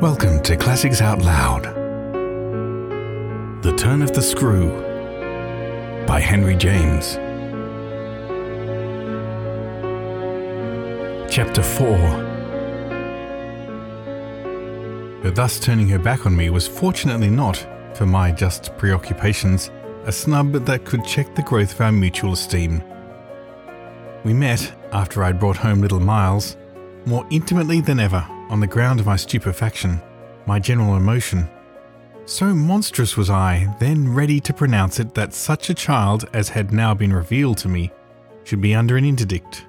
Welcome to Classics Out Loud. The Turn of the Screw by Henry James. Chapter 4 Her thus turning her back on me was fortunately not, for my just preoccupations, a snub that could check the growth of our mutual esteem. We met, after I'd brought home little Miles, more intimately than ever on the ground of my stupefaction, my general emotion. So monstrous was I, then ready to pronounce it that such a child as had now been revealed to me should be under an interdict.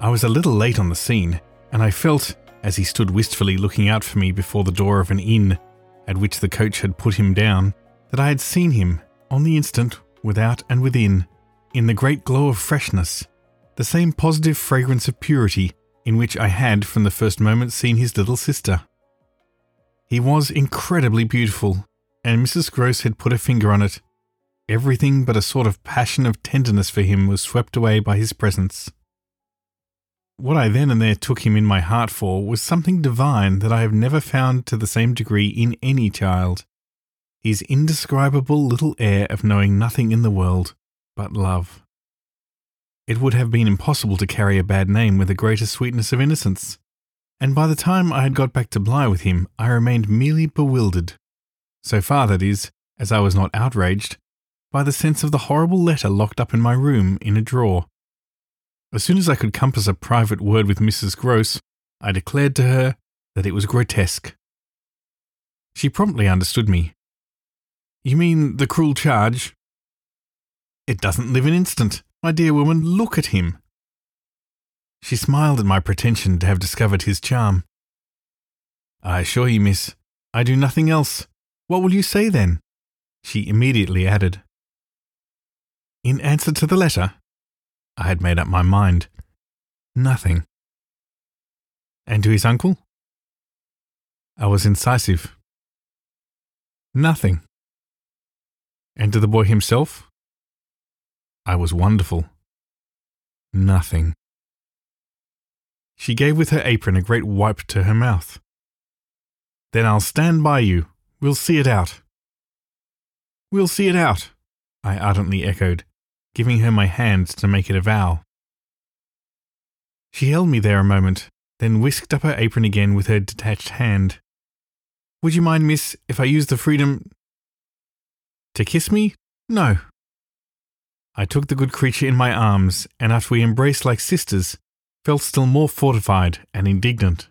I was a little late on the scene, and I felt, as he stood wistfully looking out for me before the door of an inn at which the coach had put him down, that I had seen him, on the instant, without and within, in the great glow of freshness, the same positive fragrance of purity in which I had from the first moment seen his little sister. He was incredibly beautiful, and Mrs. Grose had put a finger on it. Everything but a sort of passion of tenderness for him was swept away by his presence. What I then and there took him in my heart for was something divine that I have never found to the same degree in any child his indescribable little air of knowing nothing in the world but love. It would have been impossible to carry a bad name with a greater sweetness of innocence, and by the time I had got back to Bly with him, I remained merely bewildered. So far, that is, as I was not outraged, by the sense of the horrible letter locked up in my room in a drawer. As soon as I could compass a private word with Mrs. Grose, I declared to her that it was grotesque. She promptly understood me. You mean the cruel charge? It doesn't live an instant. My dear woman, look at him. She smiled at my pretension to have discovered his charm. I assure you, miss, I do nothing else. What will you say then? She immediately added. In answer to the letter? I had made up my mind. Nothing. And to his uncle? I was incisive. Nothing. And to the boy himself? I was wonderful. Nothing. She gave with her apron a great wipe to her mouth. Then I'll stand by you. We'll see it out. We'll see it out, I ardently echoed, giving her my hand to make it a vow. She held me there a moment, then whisked up her apron again with her detached hand. Would you mind, miss, if I used the freedom. To kiss me? No, I took the good creature in my arms, and after we embraced like sisters, felt still more fortified and indignant.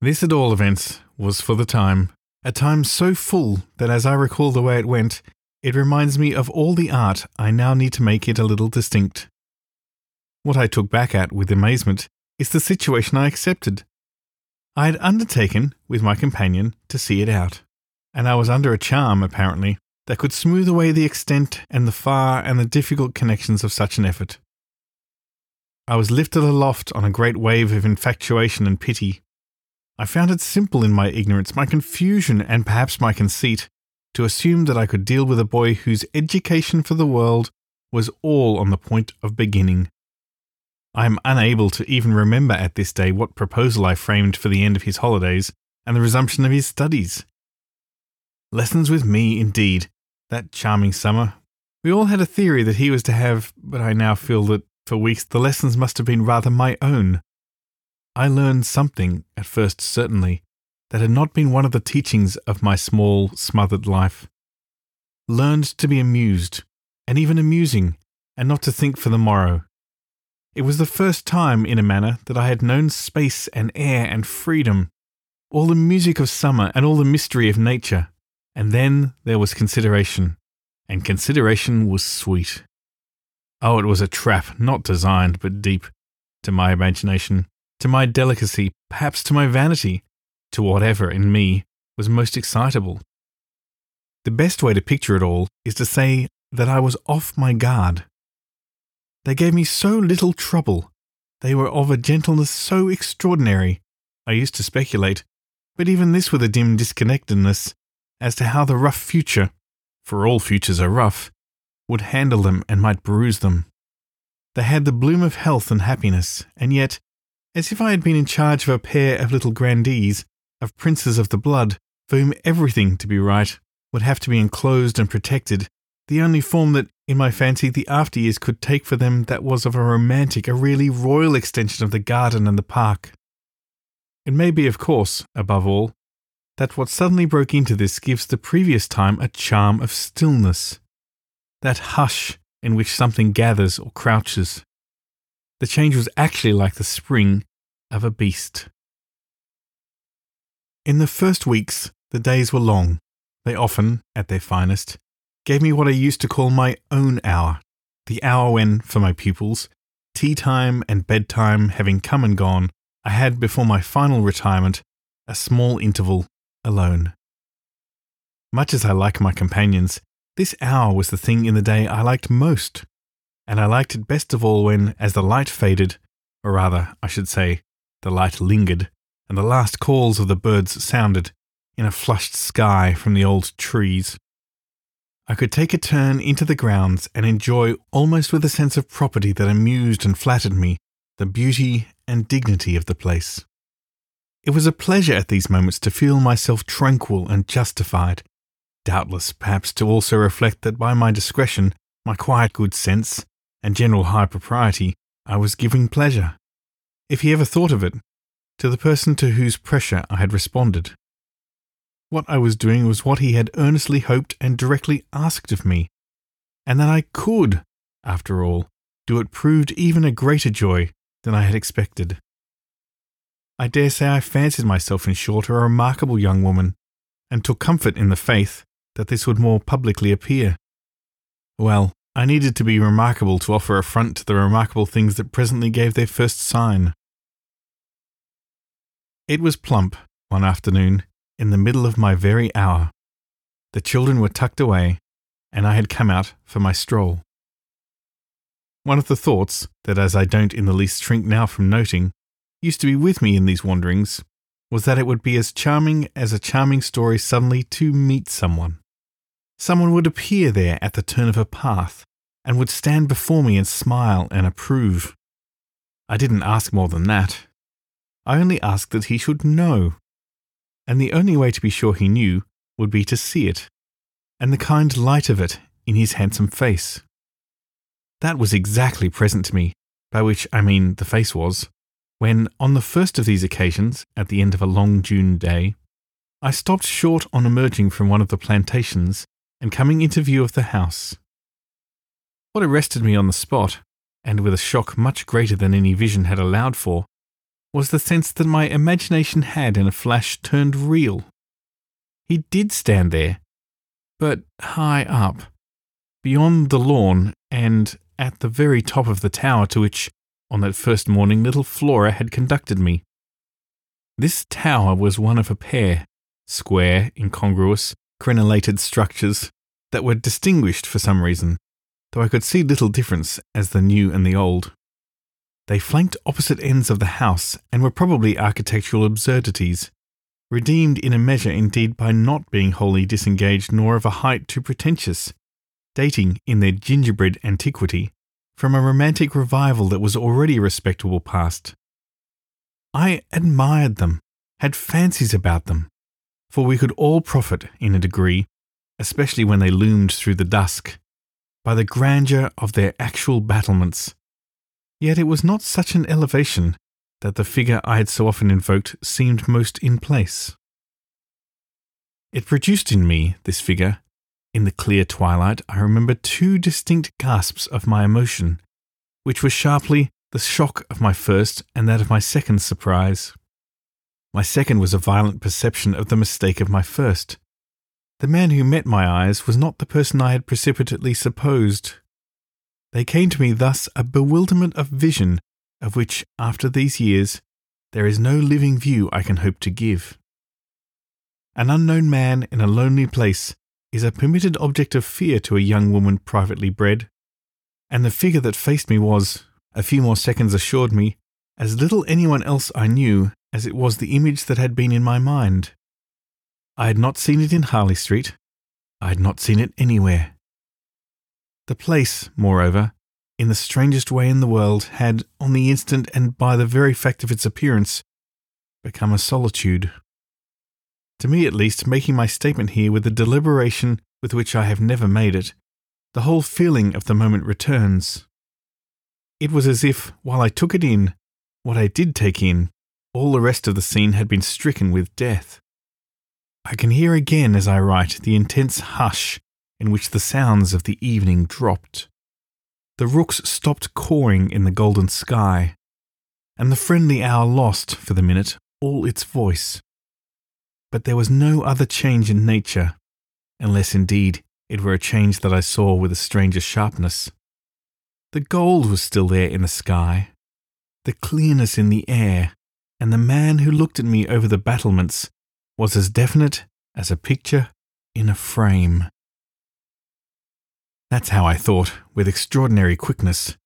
This, at all events, was for the time, a time so full that as I recall the way it went, it reminds me of all the art I now need to make it a little distinct. What I took back at with amazement is the situation I accepted. I had undertaken, with my companion, to see it out, and I was under a charm, apparently, that could smooth away the extent and the far and the difficult connections of such an effort. I was lifted aloft on a great wave of infatuation and pity. I found it simple in my ignorance, my confusion, and perhaps my conceit, to assume that I could deal with a boy whose education for the world was all on the point of beginning. I am unable to even remember at this day what proposal I framed for the end of his holidays and the resumption of his studies. Lessons with me, indeed, that charming summer. We all had a theory that he was to have, but I now feel that for weeks the lessons must have been rather my own. I learned something, at first certainly, that had not been one of the teachings of my small, smothered life. Learned to be amused, and even amusing, and not to think for the morrow. It was the first time, in a manner, that I had known space and air and freedom, all the music of summer and all the mystery of nature. And then there was consideration, and consideration was sweet. Oh, it was a trap, not designed, but deep, to my imagination, to my delicacy, perhaps to my vanity, to whatever in me was most excitable. The best way to picture it all is to say that I was off my guard. They gave me so little trouble. They were of a gentleness so extraordinary. I used to speculate, but even this with a dim disconnectedness, as to how the rough future, for all futures are rough, would handle them and might bruise them. They had the bloom of health and happiness, and yet, as if I had been in charge of a pair of little grandees, of princes of the blood, for whom everything, to be right, would have to be enclosed and protected, the only form that, in my fancy, the after years could take for them that was of a romantic, a really royal extension of the garden and the park. It may be, of course, above all, that what suddenly broke into this gives the previous time a charm of stillness, that hush in which something gathers or crouches. The change was actually like the spring of a beast. In the first weeks, the days were long. They often, at their finest, gave me what I used to call my own hour, the hour when, for my pupils, tea time and bedtime having come and gone, I had, before my final retirement, a small interval alone. Much as I like my companions, this hour was the thing in the day I liked most, and I liked it best of all when, as the light faded, or rather, I should say, the light lingered, and the last calls of the birds sounded in a flushed sky from the old trees. I could take a turn into the grounds and enjoy, almost with a sense of property that amused and flattered me, the beauty and dignity of the place. It was a pleasure at these moments to feel myself tranquil and justified, doubtless perhaps to also reflect that by my discretion, my quiet good sense, and general high propriety, I was giving pleasure, if he ever thought of it, to the person to whose pressure I had responded. What I was doing was what he had earnestly hoped and directly asked of me, and that I could, after all, do it proved even a greater joy than I had expected. I dare say I fancied myself, in short, a remarkable young woman, and took comfort in the faith that this would more publicly appear. Well, I needed to be remarkable to offer a front to the remarkable things that presently gave their first sign. It was plump, one afternoon, in the middle of my very hour. The children were tucked away, and I had come out for my stroll. One of the thoughts that, as I don't in the least shrink now from noting, used to be with me in these wanderings, was that it would be as charming as a charming story suddenly to meet someone. Someone would appear there at the turn of a path, and would stand before me and smile and approve. I didn't ask more than that. I only asked that he should know and the only way to be sure he knew would be to see it, and the kind light of it in his handsome face. That was exactly present to me, by which I mean the face was, when, on the first of these occasions, at the end of a long June day, I stopped short on emerging from one of the plantations and coming into view of the house. What arrested me on the spot, and with a shock much greater than any vision had allowed for, was the sense that my imagination had in a flash turned real. He did stand there, but high up, beyond the lawn, and at the very top of the tower to which, on that first morning, little Flora had conducted me. This tower was one of a pair, square, incongruous, crenellated structures that were distinguished for some reason, though I could see little difference as the new and the old. They flanked opposite ends of the house and were probably architectural absurdities, redeemed in a measure indeed by not being wholly disengaged nor of a height too pretentious, dating in their gingerbread antiquity from a romantic revival that was already a respectable past. I admired them, had fancies about them, for we could all profit in a degree, especially when they loomed through the dusk, by the grandeur of their actual battlements Yet it was not such an elevation that the figure I had so often invoked seemed most in place. It produced in me, this figure, in the clear twilight, I remember two distinct gasps of my emotion, which were sharply the shock of my first and that of my second surprise. My second was a violent perception of the mistake of my first. The man who met my eyes was not the person I had precipitately supposed. They came to me thus a bewilderment of vision, of which, after these years, there is no living view I can hope to give. An unknown man in a lonely place is a permitted object of fear to a young woman privately bred, and the figure that faced me was, a few more seconds assured me, as little anyone else I knew as it was the image that had been in my mind. I had not seen it in Harley Street. I had not seen it anywhere. The place, moreover, in the strangest way in the world, had, on the instant and by the very fact of its appearance, become a solitude. To me, at least, making my statement here with the deliberation with which I have never made it, the whole feeling of the moment returns. It was as if, while I took it in, what I did take in, all the rest of the scene had been stricken with death. I can hear again as I write the intense hush in which the sounds of the evening dropped. The rooks stopped cawing in the golden sky, and the friendly hour lost, for the minute, all its voice. But there was no other change in nature, unless indeed it were a change that I saw with a stranger sharpness. The gold was still there in the sky, the clearness in the air, and the man who looked at me over the battlements was as definite as a picture in a frame. That's how I thought, with extraordinary quickness,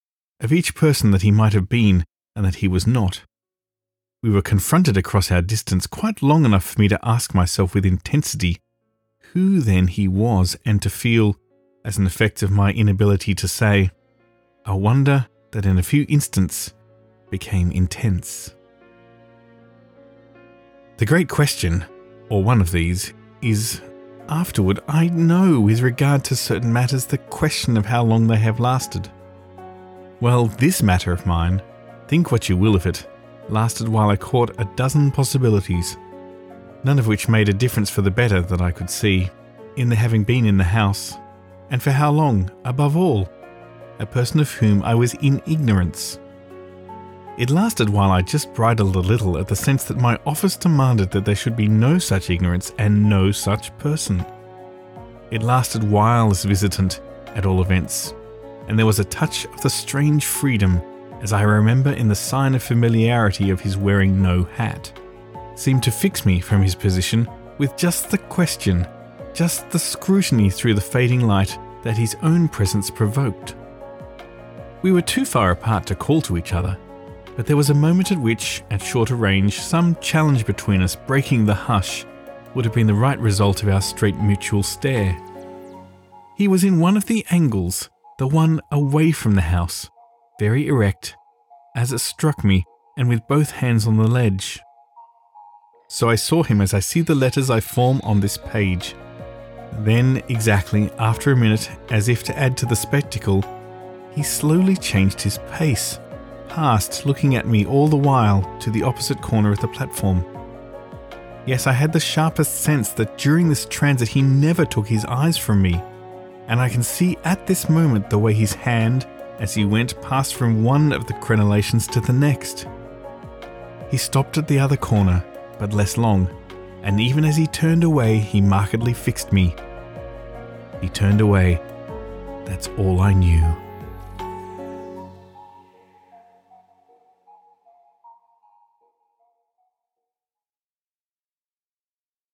of each person that he might have been and that he was not. We were confronted across our distance quite long enough for me to ask myself with intensity who then he was and to feel, as an effect of my inability to say, a wonder that in a few instants became intense. The great question, or one of these, is afterward, I know with regard to certain matters the question of how long they have lasted. Well, this matter of mine, think what you will of it, lasted while I caught a dozen possibilities, none of which made a difference for the better that I could see, in the having been in the house, and for how long, above all, a person of whom I was in ignorance. It lasted while I just bridled a little at the sense that my office demanded that there should be no such ignorance and no such person. It lasted while as visitant, at all events, and there was a touch of the strange freedom, as I remember in the sign of familiarity of his wearing no hat, seemed to fix me from his position with just the question, just the scrutiny through the fading light that his own presence provoked. We were too far apart to call to each other, but there was a moment at which, at shorter range, some challenge between us breaking the hush would have been the right result of our straight mutual stare. He was in one of the angles, the one away from the house, very erect, as it struck me, and with both hands on the ledge. So I saw him as I see the letters I form on this page. Then, exactly after a minute, as if to add to the spectacle, he slowly changed his pace passed, looking at me all the while to the opposite corner of the platform. Yes, I had the sharpest sense that during this transit he never took his eyes from me, and I can see at this moment the way his hand, as he went, passed from one of the crenellations to the next. He stopped at the other corner, but less long, and even as he turned away, he markedly fixed me. He turned away. That's all I knew.